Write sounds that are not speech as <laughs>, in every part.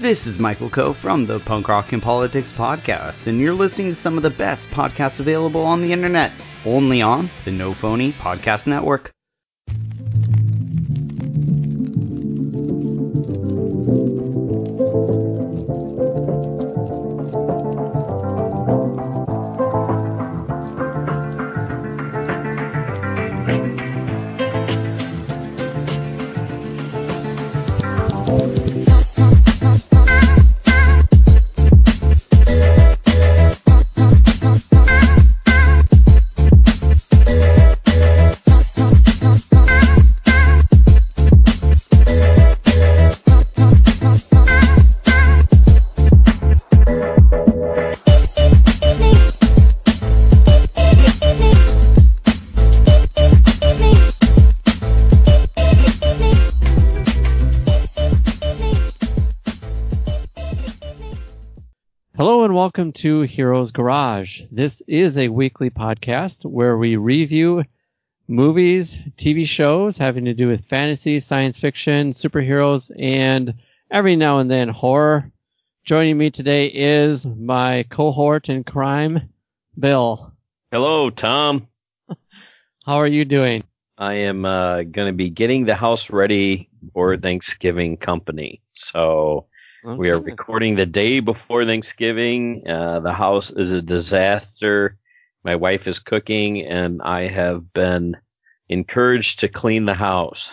This is Michael Coe from the Punk Rock and Politics Podcast, and you're listening to some of the best podcasts available on the internet, only on the No Phony Podcast Network. To Heroes Garage. This is a weekly podcast where we review movies, TV shows having to do with fantasy, science fiction, superheroes, and every now and then horror. Joining me today is my cohort in crime, Bill. Hello, Tom. How are you doing? I am uh, going to be getting the house ready for Thanksgiving company. So we are recording the day before Thanksgiving. Uh, the house is a disaster. My wife is cooking, and I have been encouraged to clean the house.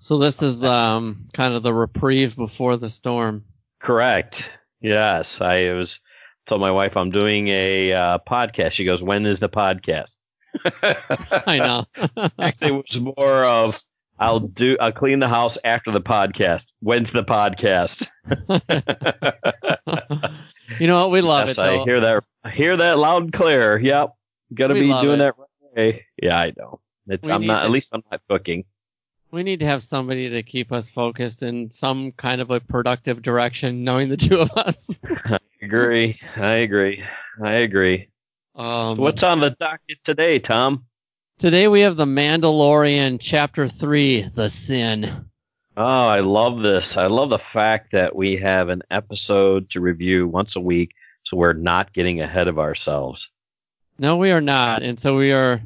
So this is um kind of the reprieve before the storm. Correct. Yes, I was told my wife I'm doing a uh, podcast. She goes, "When is the podcast?" <laughs> I know. <laughs> Actually, it was more of I'll do I'll clean the house after the podcast. When's the podcast? <laughs> you know what? We love yes, it though. I hear that I hear that loud and clear. Yep. Gotta We be doing it. that right away. Yeah, I know. It's I'm not to- at least I'm not cooking. We need to have somebody to keep us focused in some kind of a productive direction, knowing the two of us. <laughs> I agree. I agree. I agree. Um, What's on the docket today, Tom? Today we have the Mandalorian Chapter Three, The Sin. Oh, I love this. I love the fact that we have an episode to review once a week, so we're not getting ahead of ourselves. No, we are not, and so we are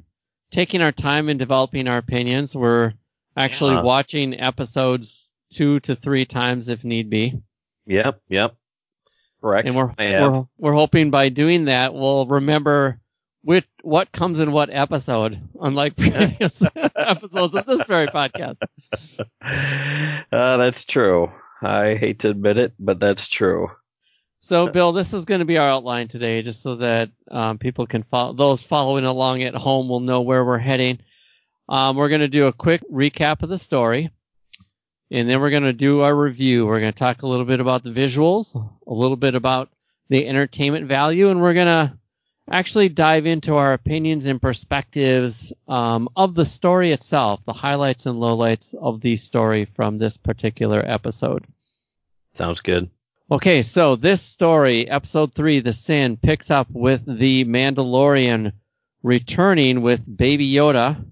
taking our time in developing our opinions. We're actually Yeah. watching episodes two to three times if need be, Yep, yep. Correct. and we're we're we're hoping by doing that we'll remember which what comes in what episode, unlike <laughs> previous <laughs> episodes of this very podcast. <laughs> uh, that's true. I hate to admit it, but that's true. So, Bill, this is going to be our outline today, just so that um, people can follow. Those following along at home will know where we're heading. Um, we're going to do a quick recap of the story, and then we're going to do our review. We're going to talk a little bit about the visuals, a little bit about the entertainment value, and we're going to actually dive into our opinions and perspectives um, of the story itself, the highlights and lowlights of the story from this particular episode. Sounds good. Okay, so this story, episode three, The Sin, picks up with the Mandalorian returning with Baby Yoda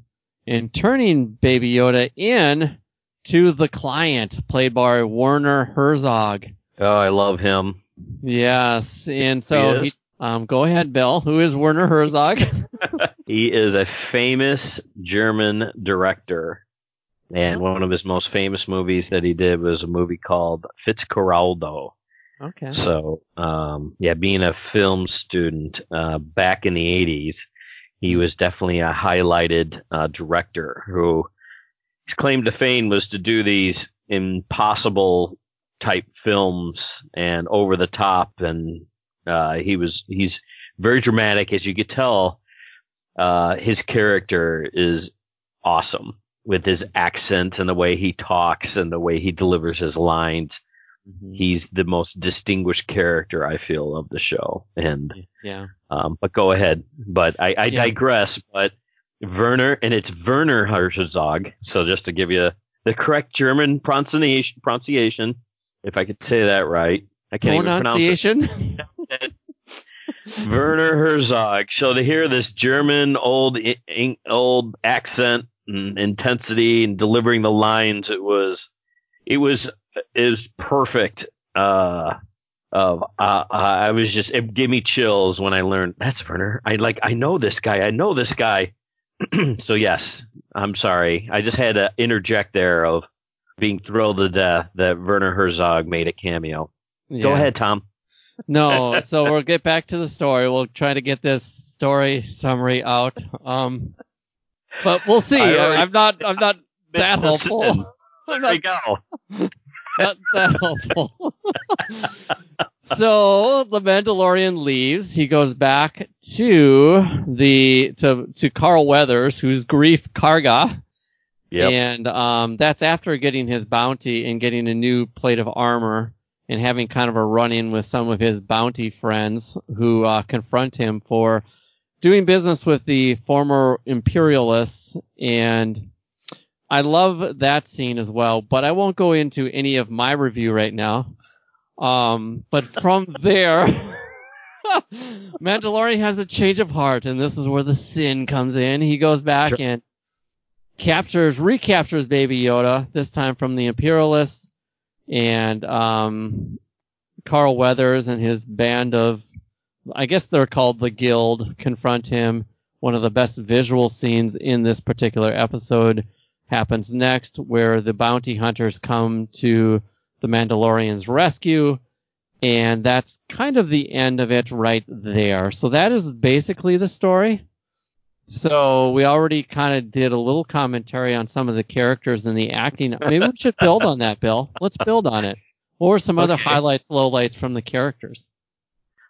and turning Baby Yoda in to the client, played by Werner Herzog. Oh, I love him. Yes, and so He. Um, go ahead, Bill. Who is Werner Herzog? <laughs> He is a famous German director. And one of his most famous movies that he did was a movie called Fitzcarraldo. okay. So, um, yeah, being a film student uh, back in the 80s, he was definitely a highlighted uh, director who his claim to fame was to do these impossible type films and over the top. And uh, he was he's very dramatic, as you could tell. Uh, his character is awesome with his accent and the way he talks and the way he delivers his lines Mhm. he's the most distinguished character I feel of the show. And Yeah. um, but go ahead. But I, I Yeah. digress. But Werner and it's Werner Herzog. So just to give you the correct German pronunciation, pronunciation, if I could say that right, I can't even pronounce it. <laughs> Werner Herzog. So to hear this German old in- old accent and intensity and delivering the lines, it was it was is perfect. Uh, of uh, I was just it gave me chills when I learned that's Werner. I like I know this guy. I know this guy. <clears throat> so yes, I'm sorry. I just had to interject there of being thrilled to death that Werner Herzog made a cameo. Yeah. Go ahead, Tom. No, so we'll get back to the story. We'll try to get this story summary out. Um, but we'll see. I already- am not. I'm not that. I'm There not we go. not that helpful. <laughs> so the Mandalorian leaves. He goes back to the to to Carl Weathers, who's Greef Karga, Yep. and um, that's after getting his bounty and getting a new plate of armor and having kind of a run-in with some of his bounty friends who uh, confront him for doing business with the former imperialists and I love that scene as well, but I won't go into any of my review right now. Um, but from <laughs> there, <laughs> Mandalorian has a change of heart, and this is where the sin comes in. He goes back Sure. and captures, recaptures Baby Yoda, this time from the Imperialists, and um, Carl Weathers and his band of, I guess they're called the Guild, confront him. One of the best visual scenes in this particular episode happens next, where the bounty hunters come to the Mandalorian's rescue, and that's kind of the end of it right there. So that is basically the story. So we already kind of did a little commentary on some of the characters and the acting. Maybe we should build on that, Bill. Let's build on it. What were some other highlights, lowlights from the characters?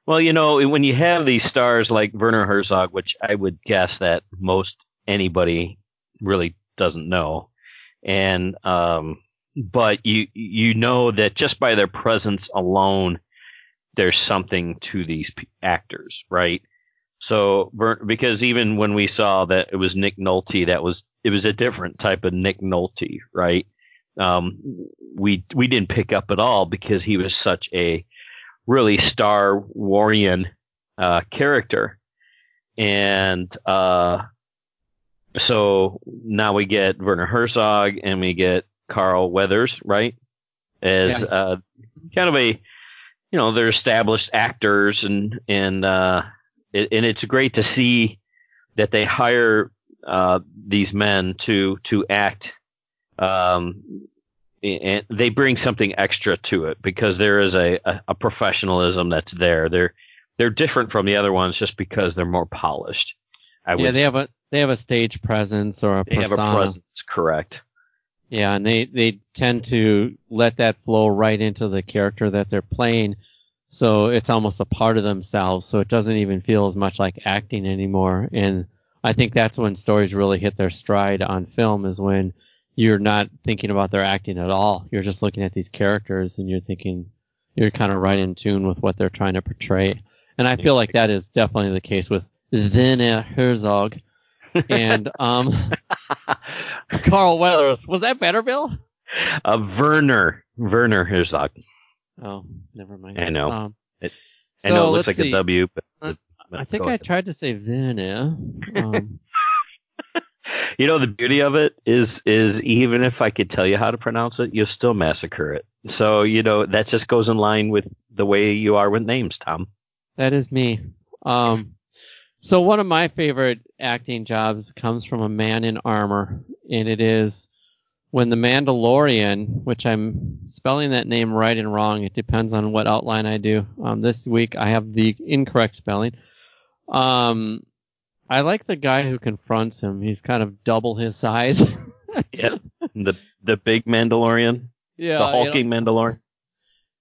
Well, you know, when you have these stars like Werner Herzog, which I would guess that most anybody really doesn't know, and um, but you you know that just by their presence alone, there's something to these p- actors, right? So because even when we saw that it was Nick Nolte, that was it was a different type of Nick Nolte, right? Um, we we didn't pick up at all because he was such a really Star Warian uh, character, and uh, so now we get Werner Herzog and we get Carl Weathers, right? As Yeah. uh, kind of a, you know, they're established actors and and uh, it, and it's great to see that they hire uh, these men to to act. Um, and they bring something extra to it because there is a, a, a professionalism that's there. They're they're different from the other ones just because they're more polished. I yeah, they have a they have a stage presence or a they have persona. a presence, correct? Yeah, and they they tend to let that flow right into the character that they're playing, so it's almost a part of themselves. So it doesn't even feel as much like acting anymore. And I think that's when stories really hit their stride on film is when you're not thinking about their acting at all. You're just looking at these characters and you're thinking you're kind of right in tune with what they're trying to portray. And I feel like that is definitely the case with Werner Herzog and <laughs> um Carl Weathers. Was that better, Bill? Uh, Werner Werner Herzog. Oh, never mind. I know. Um, It- so I know it looks like see. a W, but, Uh, but I think I tried to say Werner. Um, <laughs> You know the beauty of it is is even if I could tell you how to pronounce it, you'll still massacre it. So you know that just goes in line with the way you are with names, Tom. that is me. Um, so one of my favorite acting jobs comes from a man in armor, and it is when the Mandalorian, which I'm spelling that name right and wrong. It depends on what outline I do. Um, this week I have the incorrect spelling. Um, I like the guy who confronts him. He's kind of double his size. <laughs> Yeah, the the big Mandalorian, yeah, the you know. hulking Mandalorian.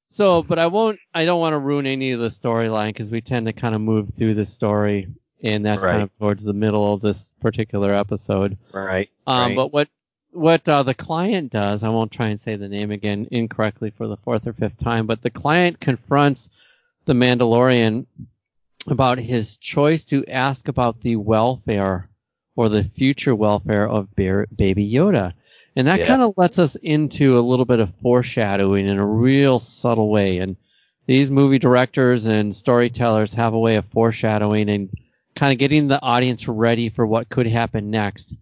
So, but I won't. I don't want to ruin any of the storyline because we tend to kind of move through the story, and that's kind of towards the middle of this particular episode. Right. Um, right. But what what uh, the client does, I won't try and say the name again incorrectly for the fourth or fifth time, but the client confronts the Mandalorian about his choice to ask about the welfare or the future welfare of Bear, Baby Yoda. And that Yeah. kind of lets us into a little bit of foreshadowing in a real subtle way. And these movie directors and storytellers have a way of foreshadowing and kind of getting the audience ready for what could happen next.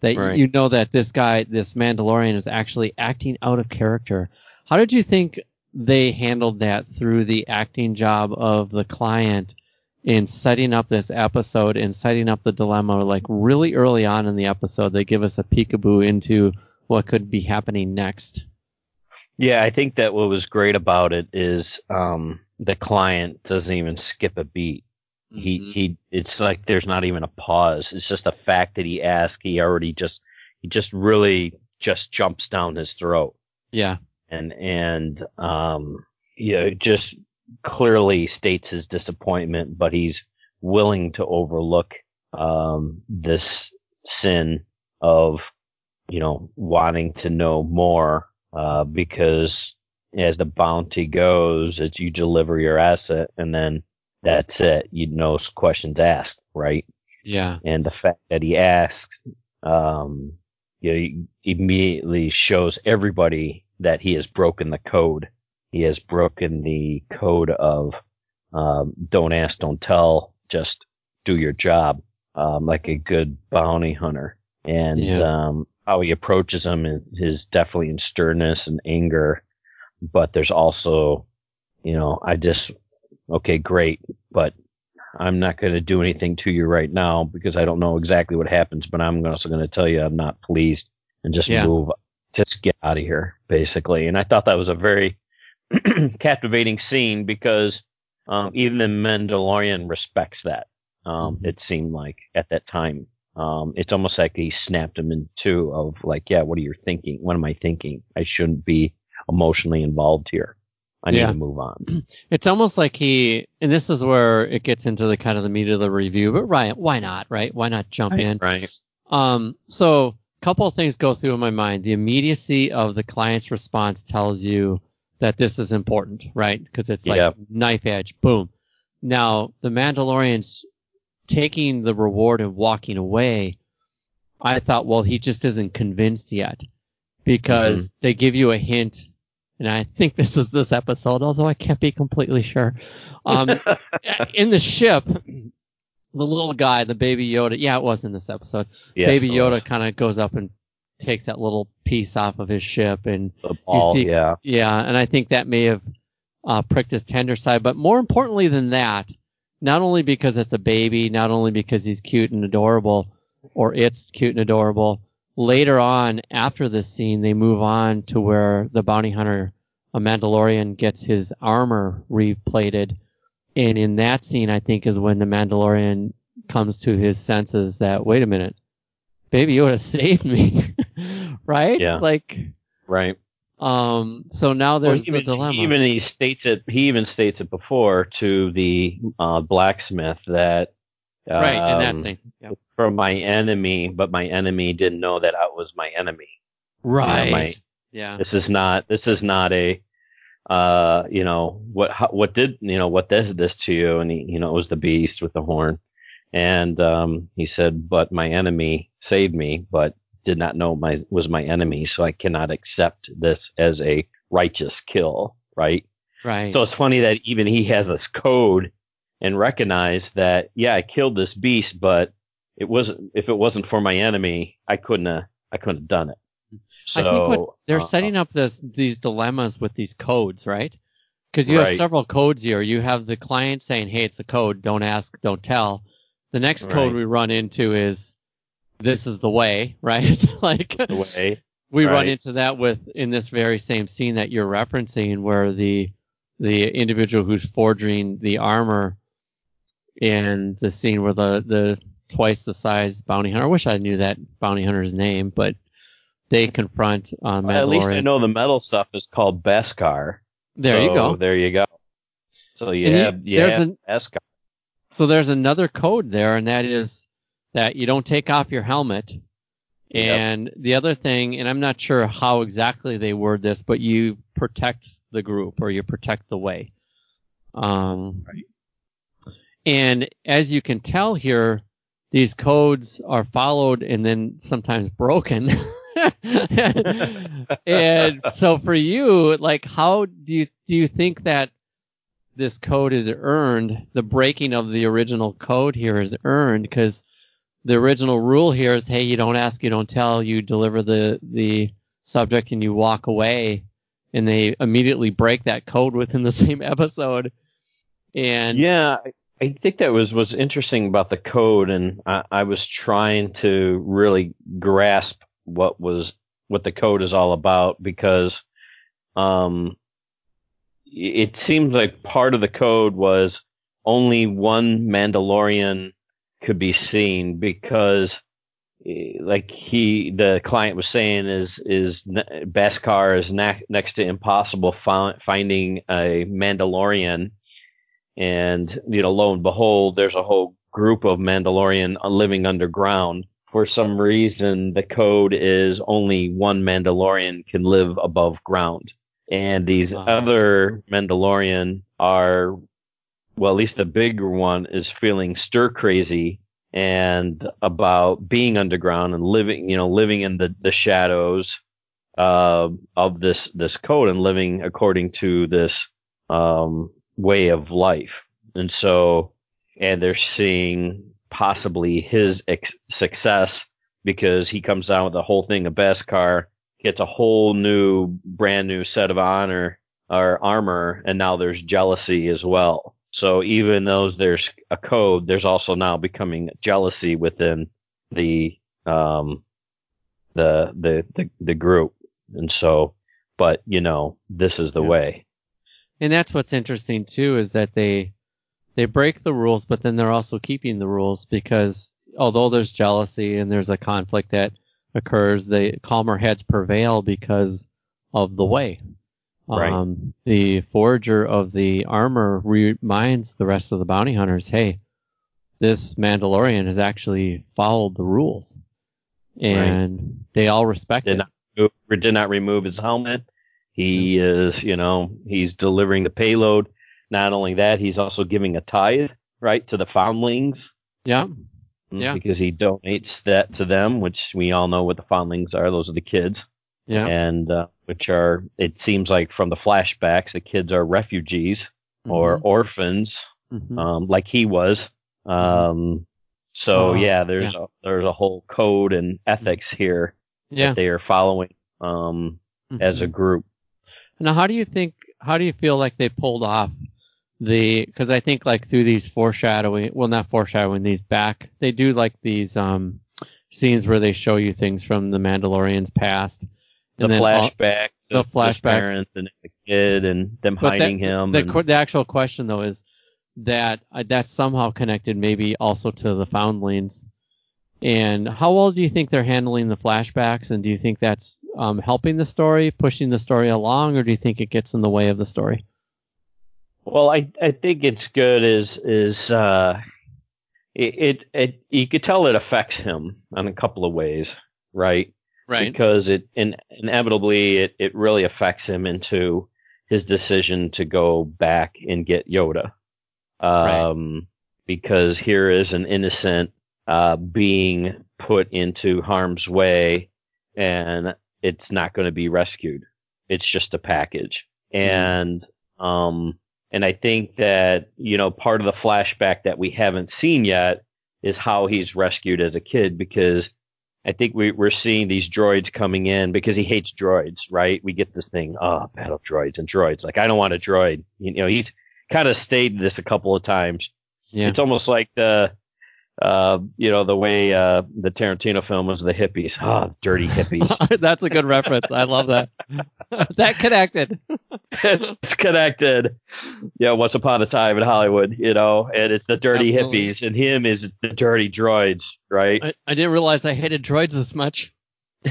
That Right. you know that this guy, this Mandalorian, is actually acting out of character. How did you think they handled that through the acting job of the client in setting up this episode and setting up the dilemma? Like really early on in the episode, they give us a peekaboo into what could be happening next. Yeah, I think that what was great about it is um, the client doesn't even skip a beat. Mm-hmm. He he, it's like there's not even a pause. It's just a fact that he asked. He already just he just really just jumps down his throat. Yeah, and and um, you know, just clearly states his disappointment, but he's willing to overlook um, this sin of you know wanting to know more uh, because as the bounty goes, it's you deliver your asset and then that's it. You know, questions asked, right? Yeah. And the fact that he asks, um, you know, immediately shows everybody that he has broken the code. He has broken the code of um, don't ask, don't tell, just do your job, um, like a good bounty hunter. And yeah. um, how he approaches them is definitely in sternness and anger, but there's also, you know, I just, okay, great, but I'm not going to do anything to you right now because I don't know exactly what happens, but I'm also going to tell you I'm not pleased and just yeah. move, just get out of here, basically. And I thought that was a very <clears throat> captivating scene because um, even the Mandalorian respects that. Um, mm-hmm. It seemed like at that time. Um, it's almost like he snapped him in two of like, yeah, what are you thinking? What am I thinking? I shouldn't be emotionally involved here. I need yeah. to move on. <clears throat> It's almost like he, and this is where it gets into the kind of the meat of the review. But Ryan, why not? Right? Why not jump right, in? Right. Um. So, a couple of things go through in my mind. The immediacy of the client's response tells you that this is important, right? Because it's like yep. knife edge, boom. Now, the Mandalorian's taking the reward and walking away, I thought, well, he just isn't convinced yet because mm-hmm. they give you a hint. And I think this is this episode, although I can't be completely sure. Um, <laughs> in the ship, the little guy, the baby Yoda, yeah, it was in this episode. Baby Yoda kind of goes up and takes that little piece off of his ship, and ball, you see, yeah, yeah, and I think that may have uh, pricked his tender side. But more importantly than that, not only because it's a baby, not only because he's cute and adorable, or it's cute and adorable. Later on, after this scene, they move on to where the bounty hunter, a Mandalorian, gets his armor replated. And in that scene, I think is when the Mandalorian comes to his senses that, wait a minute, Baby Yoda <laughs> saved me, <laughs> right? Yeah. Like, right. Um, so now there's well, even, the dilemma. Even he states it. He even states it before to the uh, blacksmith that um, right, and that's it. Yep. From my enemy, but my enemy didn't know that I was my enemy. Right. You know, my, yeah. This is not. This is not a. Uh, you know what? How, what did you know? What does this to you? And he, you know, it was the beast with the horn, and um, he said, "But my enemy saved me, but did not know my was my enemy, so I cannot accept this as a righteous kill, right? Right. So it's funny that even he has this code and recognize that yeah, I killed this beast, but it wasn't if it wasn't for my enemy, I couldn't have I couldn't have done it. So, I think what they're uh, setting up this these dilemmas with these codes, right? Because you right. have several codes here. You have the client saying, "Hey, it's a code. Don't ask, don't tell." The next right. code we run into is this is the way, <laughs> right? <laughs> like the way. We right. run into that with in this very same scene that you're referencing, where the the individual who's forging the armor in the scene where the the twice the size bounty hunter. I wish I knew that bounty hunter's name, but they confront uh, well, At least I know the metal stuff is called Beskar. There so you go. There you go. So you and have you have an, Beskar. So there's another code there, and that is that you don't take off your helmet. And yep. the other thing, and I'm not sure how exactly they word this, but you protect the group or you protect the way. Um, right. And as you can tell here, these codes are followed and then sometimes broken. <laughs> and so for you, like, how do you do you think that this code is earned? The breaking of the original code here is earned because the original rule here is, hey, you don't ask, you don't tell, you deliver the the subject and you walk away. and they immediately break that code within the <laughs> same episode. And yeah, I think that was was interesting about the code, and I, I was trying to really grasp what was what the code is all about because um, it seems like part of the code was only one Mandalorian could be seen because like he the client was saying is is Beskar is ne- next to impossible fi- finding a Mandalorian and you know lo and behold there's a whole group of Mandalorian living underground for some reason the code is only one Mandalorian can live above ground and these uh-huh. other Mandalorian are well, at least the bigger one is feeling stir crazy and about being underground and living, you know, living in the, the shadows uh, of this this code and living according to this um, way of life. And so, and they're seeing possibly his ex- success because he comes down with the whole thing of car, gets a whole new, brand new set of honor or armor, and now there's jealousy as well. So even though there's a code, there's also now becoming jealousy within the um, the, the the the group, and so, but you know, this is the yeah. way. And that's what's interesting too is that they they break the rules, but then they're also keeping the rules because although there's jealousy and there's a conflict that occurs, the calmer heads prevail because of the way. Right. Um, the forager of the armor reminds the rest of the bounty hunters, hey, this Mandalorian has actually followed the rules. And right. they all respect did it. Not, did not remove his helmet. He is, you know, he's delivering the payload. Not only that, he's also giving a tithe, right, to the foundlings. Yeah. Mm, yeah. Because he donates that to them, which we all know what the foundlings are. Those are the kids. Yeah. And uh, which are, it seems like from the flashbacks, the kids are refugees mm-hmm. or orphans, mm-hmm. um, like he was. Mm-hmm. Um, so uh, yeah, there's yeah. A, there's a whole code and ethics here yeah. that they are following um, as a mm-hmm. group. Now, how do you think? How do you feel like they pulled off the? Because I think like through these foreshadowing, well, not foreshadowing, these back, they do like these um, scenes where they show you things from the Mandalorian's past the flashback, all, the, flashbacks, parents and the kid, and them hiding that, him. The, and, the actual question though is that uh, that's somehow connected maybe also to the foundlings. And how well do you think they're handling the flashbacks? And do you think that's um, helping the story, pushing the story along, or do you think it gets in the way of the story? Well, I I think it's good. Is is uh, it, it it you could tell it affects him in a couple of ways, right? right? Because it in, inevitably it, it really affects him into his decision to go back and get Yoda. Um, right. Because here is an innocent uh, being put into harm's way, and it's not going to be rescued. It's just a package, mm-hmm. and um, and I think that you know part of the flashback that we haven't seen yet is how he's rescued as a kid because I think we, we're seeing these droids coming in because he hates droids, right? We get this thing, oh, battle droids and droids. Like, I don't want a droid. You know, he's kind of stated this a couple of times. Yeah. It's almost like the, uh, you know, the way uh, the Tarantino film was the hippies. Oh, dirty hippies. <laughs> That's a good reference. I love that. <laughs> that connected. it's connected. Yeah, once upon a time in Hollywood, you know, and it's the dirty Absolutely. hippies, and him is the dirty droids, right? I, I didn't realize I hated droids this much. <laughs>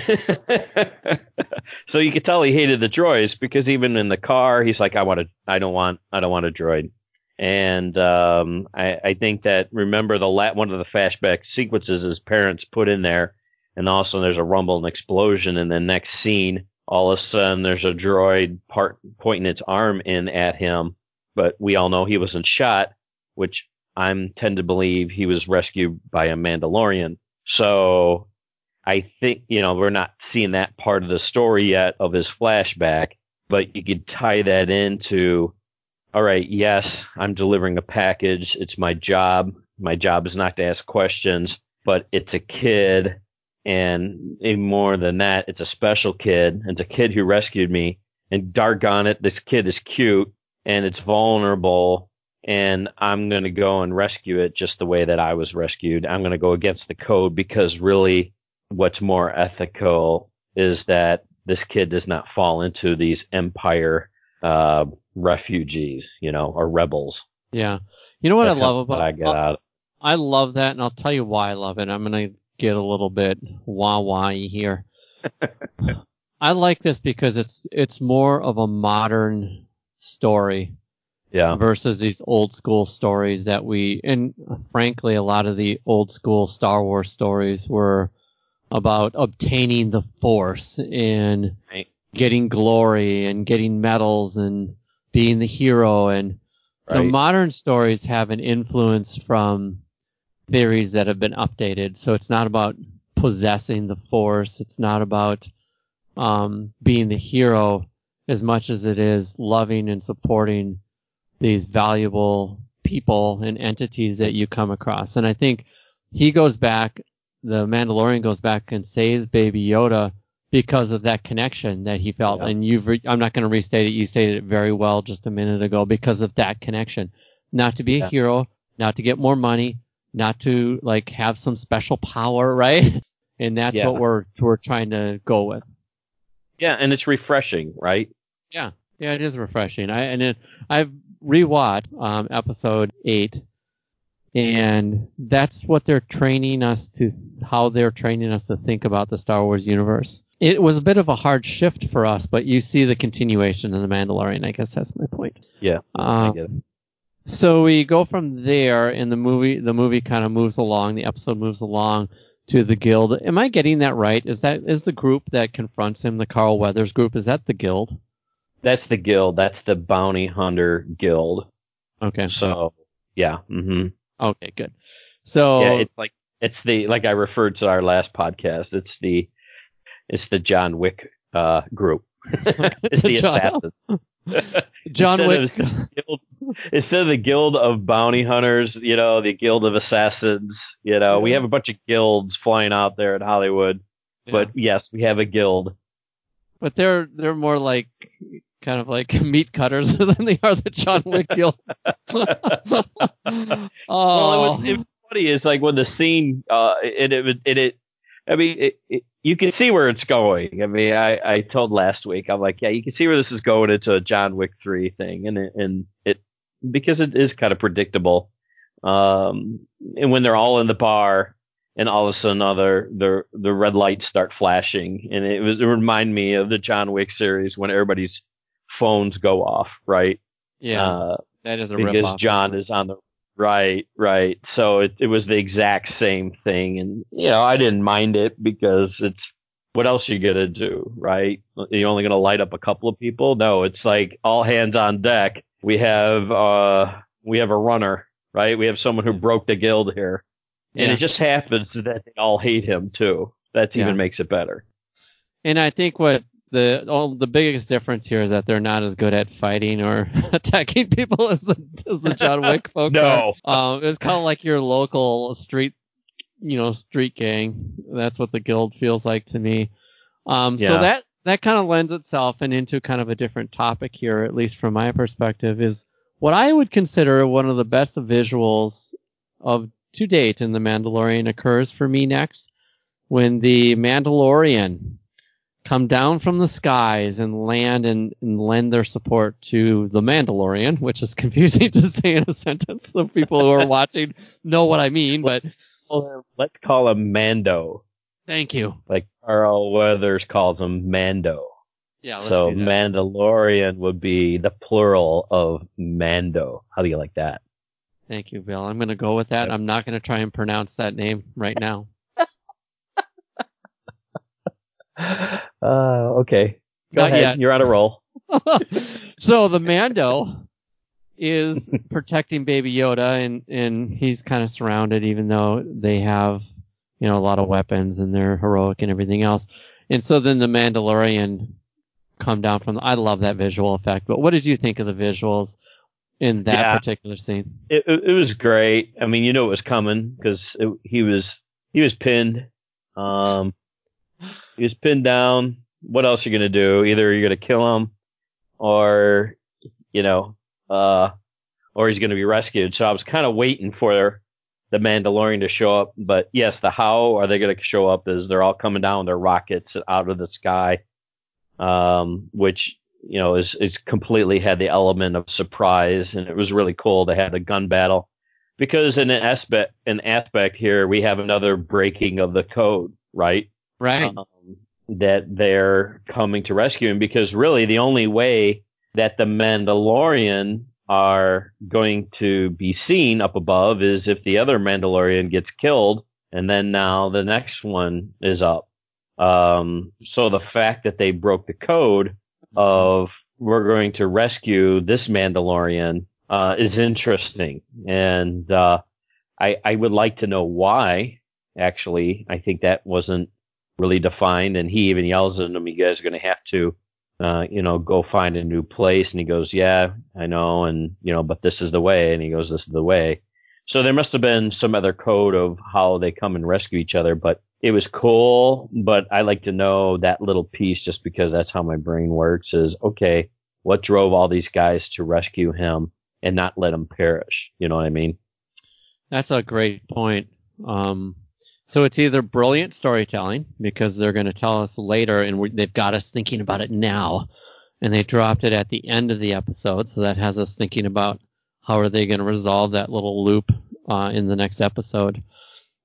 so you could tell he hated the droids because even in the car, he's like, "I want to, I don't want, I don't want a droid." And um, I, I, think that remember the la- one of the flashback sequences his parents put in there, and also there's a rumble and explosion in the next scene. All of a sudden, there's a droid part pointing its arm in at him, but we all know he wasn't shot, which I'm tend to believe he was rescued by a Mandalorian. So I think you know we're not seeing that part of the story yet of his flashback, but you could tie that into all right, yes, I'm delivering a package. It's my job. My job is not to ask questions, but it's a kid. And even more than that, it's a special kid. It's a kid who rescued me. and doggone it, this kid is cute and it's vulnerable and I'm going to go and rescue it just the way that I was rescued. I'm going to go against the code because really what's more ethical is that this kid does not fall into these empire uh, refugees, you know, or rebels. Yeah. You know what That's I love about I get out. I love that, and I'll tell you why I love it. I'm gonna get a little bit wah wah here. <laughs> I like this because it's it's more of a modern story Yeah. versus these old school stories that we and frankly a lot of the old school Star Wars stories were about obtaining the force and. Getting glory and getting medals and being the hero and the modern stories have an influence from theories that have been updated. So it's not about possessing the force. It's not about um, being the hero as much as it is loving and supporting these valuable people and entities that you come across. And I think he goes back, the Mandalorian goes back and saves Baby Yoda because of that connection that he felt. Yeah. And you've, re- I'm not going to restate it. You stated it very well just a minute ago because of that connection. Not to be a hero, not to get more money, not to like have some special power, <laughs> right? And that's Yeah. what we're we're trying to go with. Yeah, and it's refreshing, right? Yeah, yeah, it is refreshing. I and it, I've rewatched um, episode eight, and that's what they're training us to, how they're training us to think about the Star Wars universe. It was a bit of a hard shift for us, but you see the continuation in the Mandalorian. I guess that's my point. Yeah. I Um, get it. so we go from there, and the movie the movie kind of moves along. The episode moves along to the guild. Am I getting that right? Is that is the group that confronts him the Carl Weathers group? Is that the guild? That's the guild. That's the bounty hunter guild. Okay. So yeah. hmm Okay, good. So Yeah, it's like it's the like I referred to our last podcast. It's the it's the John Wick uh group. <laughs> it's the <laughs> John- assassins. <laughs> John instead Wick. Of the guild, instead of the guild of bounty hunters, you know, the guild of assassins, you know, we have a bunch of guilds flying out there in Hollywood. But yes, we have a guild. but they're they're more like kind of like meat cutters than they are the John Wick guild. oh, Well, it was, it was funny. It's like when the scene, uh, it, it, it, it I mean, it, it, you can see where it's going. I mean, I, I told last week, I'm like, yeah, you can see where this is going into a John Wick 3 thing. And it, and it, because it is kind of predictable. Um, and when they're all in the bar and all of a sudden other, the, the red lights start flashing and it was, it reminded me of the John Wick series when everybody's phones go off, right? yeah, Uh, that is a because. John is on the right, right. So it it was the exact same thing, and you know I didn't mind it because it's what else you gonna do, right? You're only gonna light up a couple of people? No, it's like all hands on deck. We have uh we have a runner, right? We have someone who broke the guild here, and Yeah. it just happens that they all hate him too. That Yeah. even makes it better. And I think what the all, the biggest difference here is that they're not as good at fighting or <laughs> attacking people as the as the John Wick <laughs> folks No. are. Um, it's kind of like your local street, you know, street gang. That's what the guild feels like to me. Um, so that that kind of lends itself and into kind of a different topic here, at least from my perspective, is what I would consider one of the best visuals of to date in the Mandalorian occurs for me next when the Mandalorian come down from the skies and land and, and lend their support to the Mandalorian, which is <laughs> confusing to say in a sentence. The people who are <laughs> watching know what I mean, but let's call him Mando, thank you. like Carl Weathers calls him Mando. Yeah, let's so. Mandalorian would be the plural of Mando. How do you like that? Thank you, Bill. I'm going to go with that. I'm not going to try and pronounce that name right now. <laughs> Uh, okay. Go Not ahead. yet. You're on a roll. <laughs> <laughs> so the Mando is protecting Baby Yoda, and and he's kind of surrounded, even though they have you know a lot of weapons and they're heroic and everything else. And so then the Mandalorian come down from. The, I love that visual effect. But what did you think of the visuals in that Yeah. particular scene? It, it, it was great. I mean, you know it was coming because he was he was pinned. Um, he was pinned down. What else are you gonna do? Either you're gonna kill him, or you know, uh, or he's to be rescued. So I was kind of waiting for the Mandalorian to show up. But yes, the how are they to show up is they're all coming down with their rockets out of the sky, um, which you know is completely had the element of surprise, and it was really cool to have the gun battle because in an aspect an aspect here we have another breaking of the code, right? Right. Um, that they're coming to rescue him because really the only way that the Mandalorian are going to be seen up above is if the other Mandalorian gets killed and then now the next one is up. Um, so the fact that they broke the code of we're going to rescue this Mandalorian uh, is interesting, and uh, I I would like to know why. Actually, I think that wasn't really defined, and he even yells at them, "You guys are going to have to." Uh, you know, go find a new place. And he goes, yeah, I know. And, you know, but this is the way. And he goes, this is the way. So there must have been some other code of how they come and rescue each other, but it was cool. But I like to know that little piece just because that's how my brain works is okay, what drove all these guys to rescue him and not let him perish? You know what I mean? That's a great point. Um, so it's either brilliant storytelling because they're going to tell us later and they've got us thinking about it now. And they dropped it at the end of the episode. So that has us thinking about how are they going to resolve that little loop uh, in the next episode.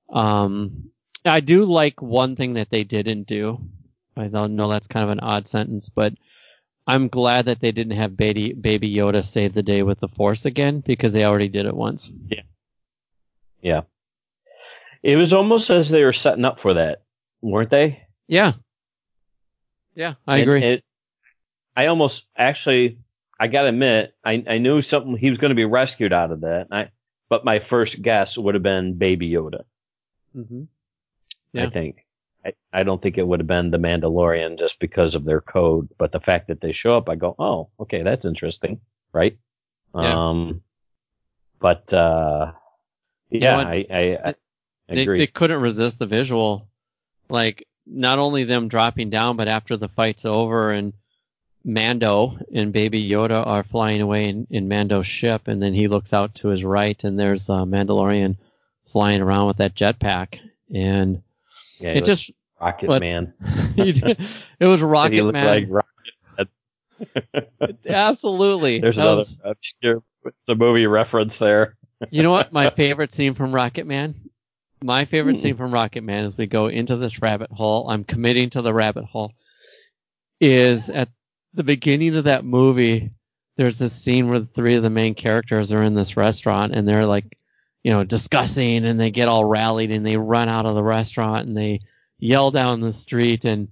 Um, I do like one thing that they didn't do. I know that's kind of an odd sentence, but I'm glad that they didn't have baby, baby Yoda save the day with the Force again because they already did it once. Yeah. Yeah. It was almost as they were setting up for that, weren't they? Yeah. Yeah, I And agree. It, I almost actually, I gotta admit, I, I knew something he was going to be rescued out of that. I, but my first guess would have been Baby Yoda. Mm-hmm. Yeah. I think. I, I don't think it would have been the Mandalorian just because of their code, but the fact that they show up, I go, oh, okay, that's interesting, right? Yeah. Um, but uh, You know yeah. I, I, I They, they couldn't resist the visual. Like, not only them dropping down, but after the fight's over and Mando and Baby Yoda are flying away in, in Mando's ship, and then he looks out to his right, and there's a Mandalorian flying around with that jetpack. And yeah, it just, Rocket but- Man. <laughs> it was <laughs> Rocket looked Man. like Rocket. <laughs> Absolutely. There's That another was- obscure the movie reference there. You know what? My favorite scene from Rocket Man? My favorite Hmm. scene from Rocket Man as we go into this rabbit hole. I'm committing to the rabbit hole. Is at the beginning of that movie, there's this scene where the three of the main characters are in this restaurant and they're like, you know, discussing and they get all rallied and they run out of the restaurant and they yell down the street and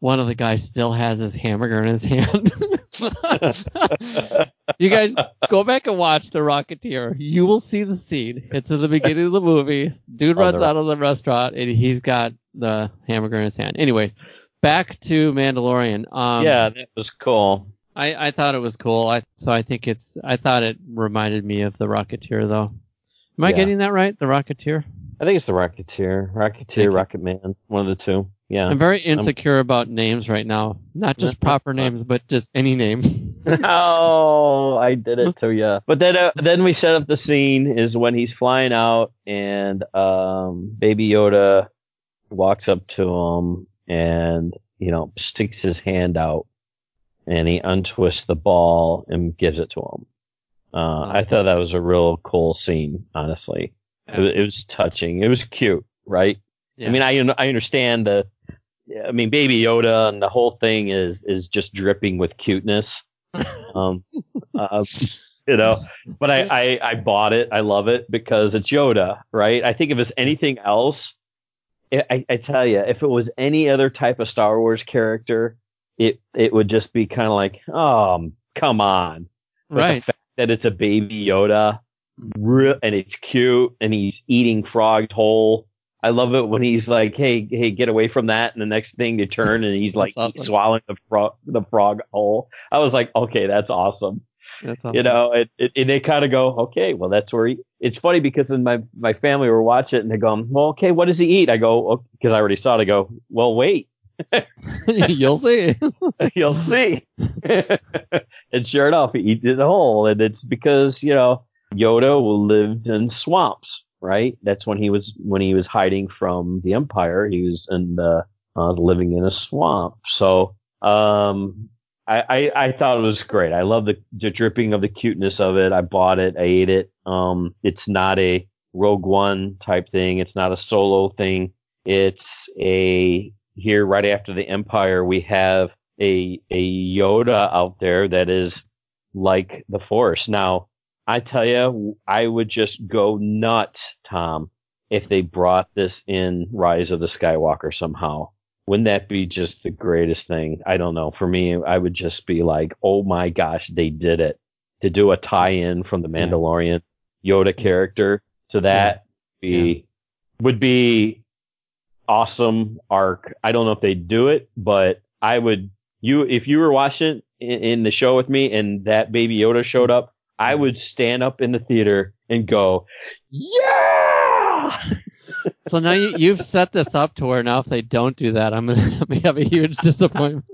one of the guys still has his hamburger in his <laughs> hand. <laughs> you guys go back and watch The Rocketeer. You will see the scene. It's at the beginning of the movie. Dude runs out of the restaurant and he's got the hamburger in his hand. Anyways, back to Mandalorian. Um, yeah, that was cool. I, I thought it was cool. I so I think it's I thought it reminded me of The Rocketeer though. Am I Yeah. getting that right? The Rocketeer. I think it's the Rocketeer, Rocketeer, you. Rocket Man, one of the two. Yeah. I'm very insecure about names right now. Not just <laughs> proper names, but just any name. <laughs> oh, I did it to you. But then, uh, then we set up the scene is when he's flying out and um, Baby Yoda walks up to him and you know sticks his hand out and he untwists the ball and gives it to him. Uh, I thought that was a real cool scene. Honestly, it, was- it was touching. It was cute, right? Yeah. I mean, I I understand the. I mean, Baby Yoda and the whole thing is is just dripping with cuteness. <laughs> Um, uh, you know, but I, I I bought it. I love it because it's Yoda, right? I think if it's anything else, I, I, tell you, if it was any other type of Star Wars character, it it would just be kind of like, oh, come on. But right. The fact that it's a Baby Yoda, real, and it's cute, and he's eating frogs whole. I love it when he's like, "Hey, hey, get away from that!" And the next thing you turn, and he's <laughs> like awesome. swallowing the frog, the frog whole. I was like, "Okay, that's awesome." That's awesome. You know, it, it, and they kind of go, "Okay, well, that's where he." It's funny because in my my family were watching it, and they go, "Well, okay, what does he eat?" I go, oh, "Because I already saw it." I go, "Well, wait." <laughs> You'll see. <laughs> You'll see. and sure enough, he eats it whole, and it's because you know Yoda lived in swamps, right? That's when he was when he was hiding from the Empire. He was in the uh, living in a swamp. So um, I, I, I thought it was great. I love the, the dripping of the cuteness of it. I bought it. I ate it. Um, it's not a Rogue One type thing. It's not a solo thing. It's a here right after the Empire we have a a Yoda out there that is like the Force. Now, I tell you, I would just go nuts, Tom, if they brought this in Rise of the Skywalker somehow. Wouldn't that be just the greatest thing? I don't know. For me, I would just be like, oh my gosh, they did it. To do a tie-in from the Mandalorian Yoda character to that yeah. be yeah. would be awesome arc. I don't know if they'd do it, but I would you if you were watching in, in the show with me and that baby Yoda showed up, I would stand up in the theater and go, "Yeah!" <laughs> so now you, have set this up to where now if they don't do that, I'm gonna <laughs> have a huge disappointment.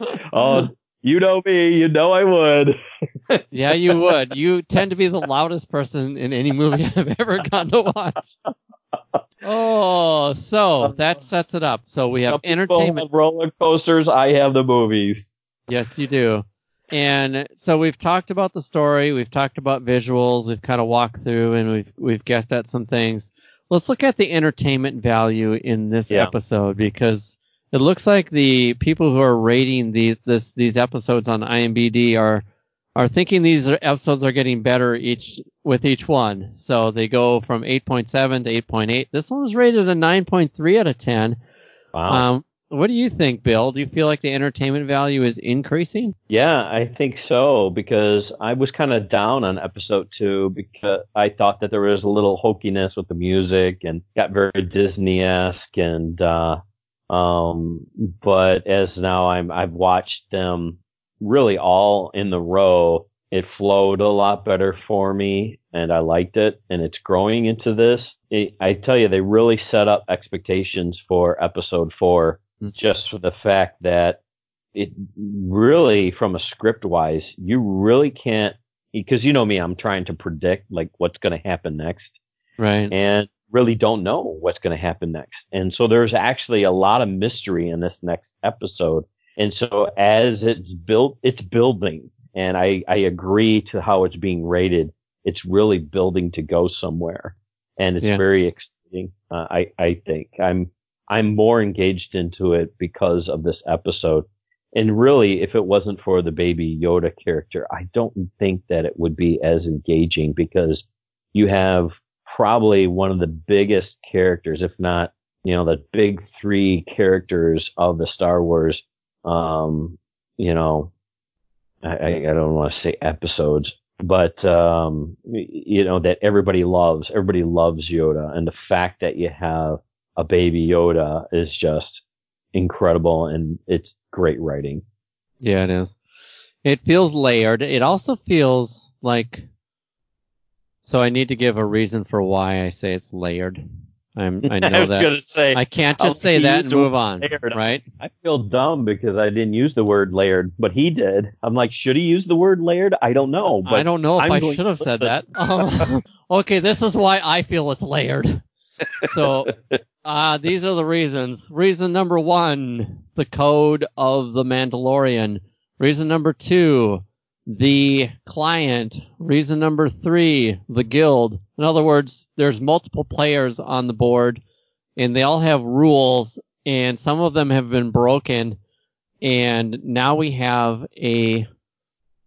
<laughs> oh, you know me, you know I would. yeah, you would. You tend to be the loudest person in any movie I've ever gotten to watch. Oh, so that sets it up. So we have Some entertainment. Have roller coasters. I have the movies. Yes, you do. And so we've talked about the story, we've talked about visuals, we've kind of walked through, and we've we've guessed at some things let's look at the entertainment value in this yeah. episode because it looks like the people who are rating these this these episodes on IMDb are are thinking these episodes are getting better each with each one. So they go from 8.7 to 8.8. This one was rated a 9.3 out of 10. Wow. Um, what do you think, Bill? Do you feel like the entertainment value is increasing? Yeah, I think so because I was kind of down on episode two because I thought that there was a little hokiness with the music and got very Disney-esque and, uh, um, but as now I'm, I've watched them really all in the row. It flowed a lot better for me and I liked it and it's growing into this. It, I tell you, they really set up expectations for episode four just for the fact that it really, from a script wise, you really can't, because you know me, I'm trying to predict like what's going to happen next. Right. And really don't know what's going to happen next. And so there's actually a lot of mystery in this next episode. And so as it's built, it's building. And I, I agree to how it's being rated. It's really building to go somewhere. And it's yeah. very exciting. Uh, I, I think I'm, I'm more engaged into it because of this episode. And really, if it wasn't for the baby Yoda character, I don't think that it would be as engaging because you have probably one of the biggest characters, if not, you know, the big three characters of the Star Wars, um, you know, I, I don't want to say episodes, but, um, you know, that everybody loves. Everybody loves Yoda. And the fact that you have a baby Yoda is just incredible and it's great writing. Yeah, it is. It feels layered. It also feels like so I need to give a reason for why I say it's layered. I'm, I <laughs> know I was that. Gonna say, I can't just say that and move on, layered. right? I feel dumb because I didn't use the word layered, but he did. I'm like, should he use the word layered? I don't know. I don't know if I'm i should have said that. Um, <laughs> <laughs> okay, this is why I feel it's layered. So uh, these are the reasons. Reason number one, the code of the Mandalorian. Reason number two, the client. Reason number three, the guild. In other words, there's multiple players on the board and they all have rules and some of them have been broken. And now we have a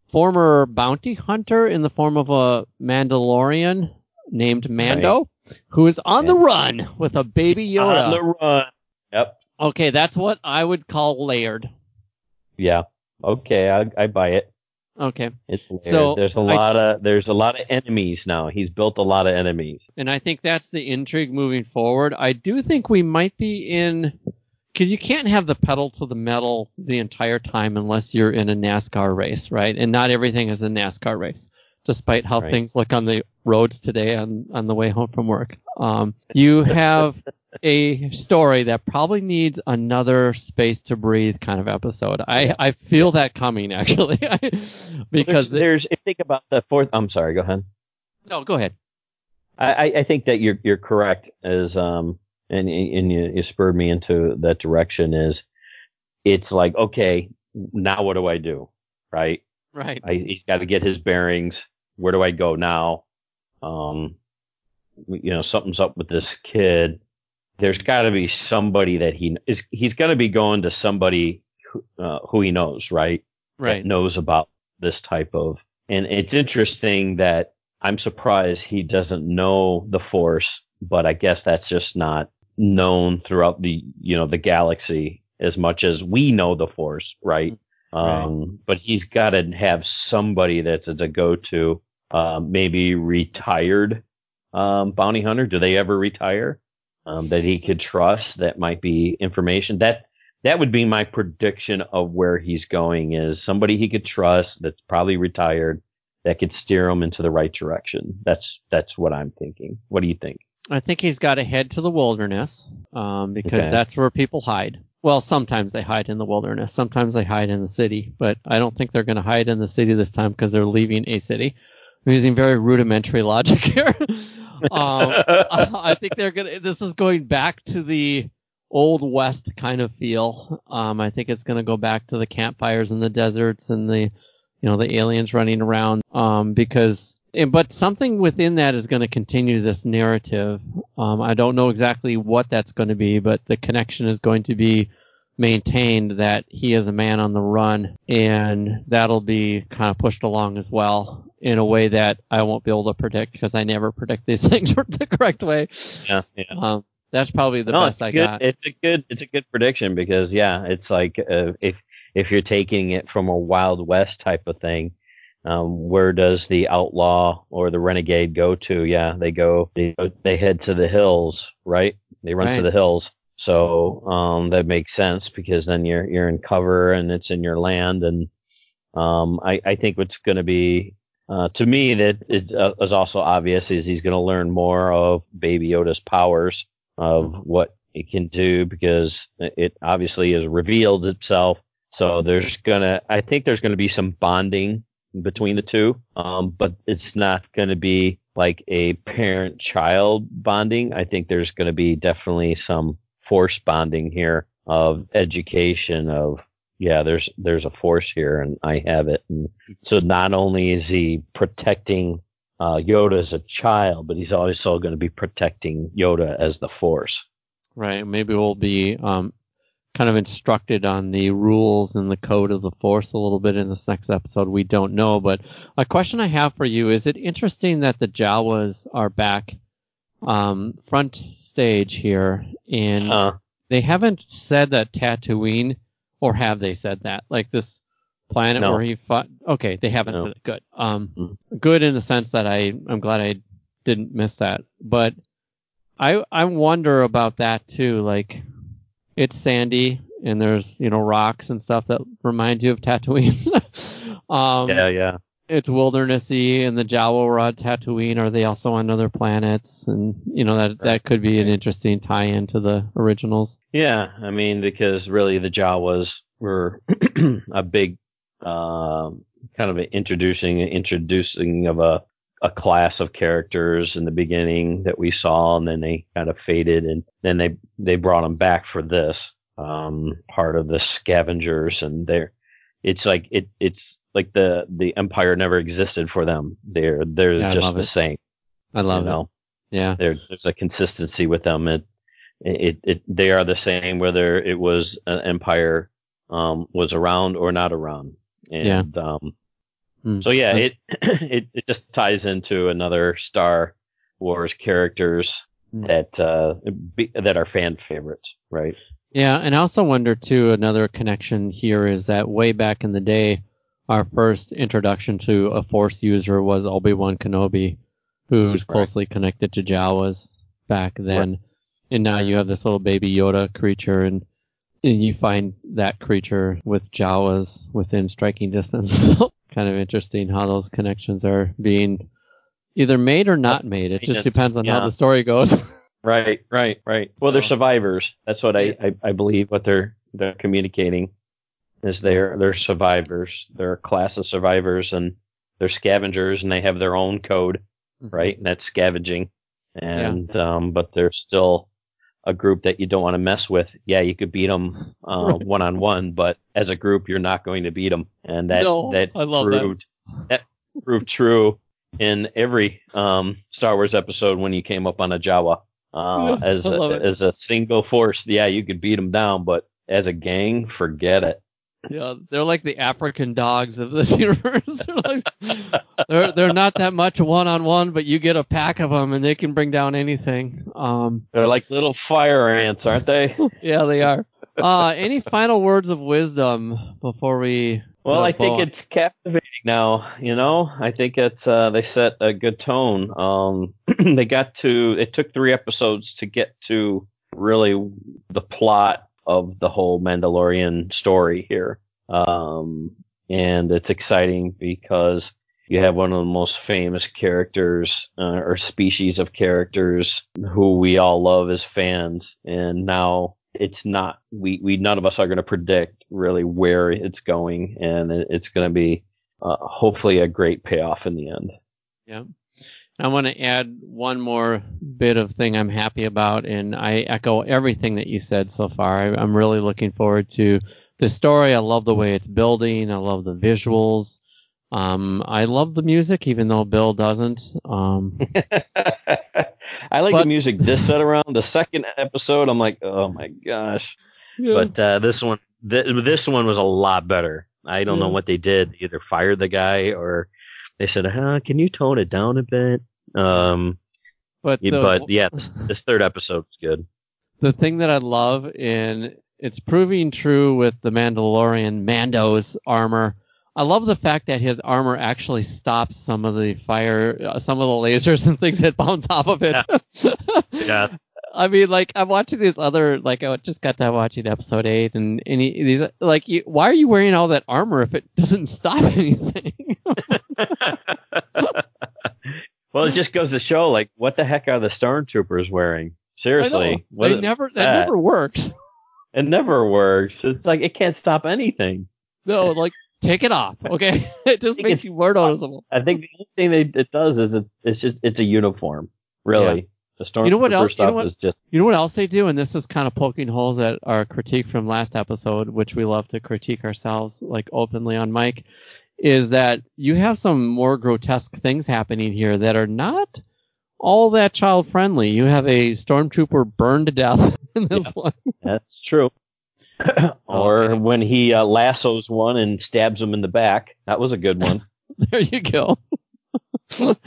former bounty hunter in the form of a Mandalorian named Mando. Right who is on the run with a baby Yoda. On the run. Yep. Okay, that's what I would call layered. Yeah. Okay, I, I buy it. Okay. It's layered. So there's a I, lot of there's a lot of enemies now. He's built a lot of enemies. And I think that's the intrigue moving forward. I do think we might be in because you can't have the pedal to the metal the entire time unless you're in a NASCAR race, right? And not everything is a NASCAR race. despite how Right. things look on the roads today on, on the way home from work. Um, you have <laughs> a story that probably needs another space to breathe kind of episode. I, I feel that coming actually <laughs> because there's, there's think about the fourth. I'm sorry. Go ahead. no, go ahead. I, I- I think that you're you're correct as um and and you, you spurred me into that direction is it's like okay now what do I do right Right. I, he's got to get his bearings where do I go now um you know something's up with this kid there's got to be somebody that he is he's going to be going to somebody who, uh, who he knows right Right. that knows about this type of and it's interesting that I'm surprised he doesn't know the force, but I guess that's just not known throughout the you know the galaxy as much as we know the force, right? Right. Um, but he's got to have somebody that's a go-to, uh, maybe retired um, bounty hunter. Do they ever retire? Um, that he could trust that might be information that that would be my prediction of where he's going is somebody he could trust that's probably retired that could steer him into the right direction. That's that's what I'm thinking. What do you think? I think he's got to head to the wilderness um, because Okay. that's where people hide. Well, sometimes they hide in the wilderness. Sometimes they hide in the city, but I don't think they're going to hide in the city this time because they're leaving a city. I'm using very rudimentary logic here. <laughs> um, <laughs> I think they're going to. This is going back to the old west kind of feel. Um, I think it's going to go back to the campfires in the deserts and the, you know, the aliens running around. Um, because, and- but something within that is going to continue this narrative. Um, I don't know exactly what that's going to be, but the connection is going to be maintained that he is a man on the run and that'll be kind of pushed along as well in a way that I won't be able to predict because I never predict these <laughs> things the correct way. Yeah, yeah. Um, that's probably the no, best I good. got. It's a good it's a good prediction because yeah, it's like uh, if if you're taking it from a Wild West type of thing, um, where does the outlaw or the renegade go to? Yeah, they go they they head to the hills, right? They run to the hills. So um, that makes sense because then you're you're in cover and it's in your land and um, I, I think what's going to be uh, to me that is, uh, is also obvious is he's going to learn more of Baby Yoda's powers of what he can do because it obviously has revealed itself. So there's gonna, I think there's gonna be some bonding between the two, um, but it's not gonna be like a parent-child bonding. I think there's gonna be definitely some force bonding here of education of yeah, there's there's a force here and I have it. And so not only is he protecting uh, Yoda as a child, but he's also going to be protecting Yoda as the force. Right. Maybe we'll be um, kind of instructed on the rules and the code of the Force a little bit in this next episode. We don't know. But a question I have for you is it interesting that the Jawas are back um, front stage here and Uh, they haven't said that Tatooine, or have they said that? Like this planet No. where he fought. Okay, they haven't No. said it. Good. Um, Mm. good in the sense that I I'm glad I didn't miss that. But I I wonder about that too. Like it's sandy and there's you know rocks and stuff that remind you of Tatooine. <laughs> um, yeah, yeah. It's wildernessy and the Jawa were on Tatooine. Are they also on other planets? And you know that that could be an interesting tie-in to the originals. Yeah, I mean, because really the Jawas were <clears throat> a big, um, kind of introducing, introducing of a, a class of characters in the beginning that we saw, and then they kind of faded, and then they, they brought them back for this, um, part of the scavengers, and they're, it's like, it, it's like the, the empire never existed for them. They're, they're Yeah, just the it. same, I love you know? it. Yeah. there, there's a consistency with them. It, it, it, they are the same whether it was an empire, um, was around or not around. And, um, Hmm. so yeah, it, <clears throat> it, it just ties into another Star Wars characters Hmm. that, uh, be, that are fan favorites, right? Yeah, and I also wonder too. Another connection here is that way back in the day, our first introduction to a Force user was Obi Wan Kenobi, who's Right. closely connected to Jawas back then, and now you have this little baby Yoda creature, and and you find that creature with Jawas within striking distance. <laughs> kind of interesting how those connections are being either made or not made. It just depends on Yeah. how the story goes. <laughs> Right, right, right. Well, they're survivors. That's what I, I, I believe. What they're they're communicating is they're they're survivors. They're a class of survivors, and they're scavengers, and they have their own code, right? And that's scavenging. And um, but they're still a group that you don't want to mess with. Yeah, you could beat them uh, one on one, but as a group, you're not going to beat them. And that No, that I love that. proved that proved true in every um, Star Wars episode when you came up on a Jawa. Uh, <laughs> as a, it. as a single force, yeah, you could beat them down, but as a gang, forget it. Yeah, they're like the African dogs of this <laughs> universe. they're, like, they're they're not that much one on one, but you get a pack of them and they can bring down anything. Um, They're like little fire ants, aren't they? <laughs> yeah, they are. Uh, any final words of wisdom before we? Well, I think it's captivating now. You know, I think it's uh, they set a good tone. Um, <clears throat> they got to it took three episodes to get to really the plot of the whole Mandalorian story here. Um, and it's exciting because you have one of the most famous characters uh, or species of characters who we all love as fans, and now it's not we we none of us are going to predict really where it's going, and it, it's going to be uh, hopefully a great payoff in the end. Yeah. I want to add one more bit of thing I'm happy about, and I echo everything that you said so far. I, I'm really looking forward to the story. I love the way it's building. I love the visuals. Um, I love the music, even though Bill doesn't. Um, <laughs> I like But- the music this set around. The second episode, I'm like, oh my gosh. But uh, this one, th- this one was a lot better. I don't know what they did. They either fired the guy or they said, huh, "Can you tone it down a bit?" Um, but yeah, the, but yeah, this, this third episode was good. the thing that I love, and it's proving true with the Mandalorian Mando's armor. I love the fact that his armor actually stops some of the fire, uh, some of the lasers <laughs> and things that bounce off of it. <laughs> Yeah. I mean, like I'm watching these other, like I just got to watching episode eight, and any these, like, you, why are you wearing all that armor if it doesn't <laughs> stop anything? well, it just goes to show, like, what the heck are the stormtroopers wearing? Seriously, they is- never, that that? never works. it never works. It's like it can't stop anything. No, like take it off, okay? <laughs> it just makes you more noticeable. I think the only thing they, it does is it, it's just it's a uniform. Really, the stormtrooper You know what else- you stuff know what- is just You know what else they do, and this is kind of poking holes at our critique from last episode, which we love to critique ourselves like openly on mic, is that you have some more grotesque things happening here that are not all that child friendly. You have a stormtrooper burned to death <laughs> in this one. that's true. <coughs> or Okay. when he uh, lassos one and stabs him in the back, that was a good one. <laughs> There you go. <laughs> was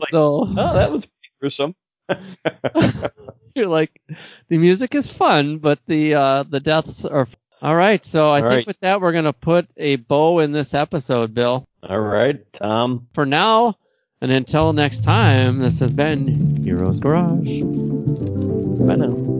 like, so oh, that was pretty gruesome. <laughs> you're like, the music is fun, but the uh, the deaths are. All right, so I All think right. with that we're gonna put a bow in this episode, Bill. All right, Tom. for now, and until next time, this has been Heroes Garage. Bye now.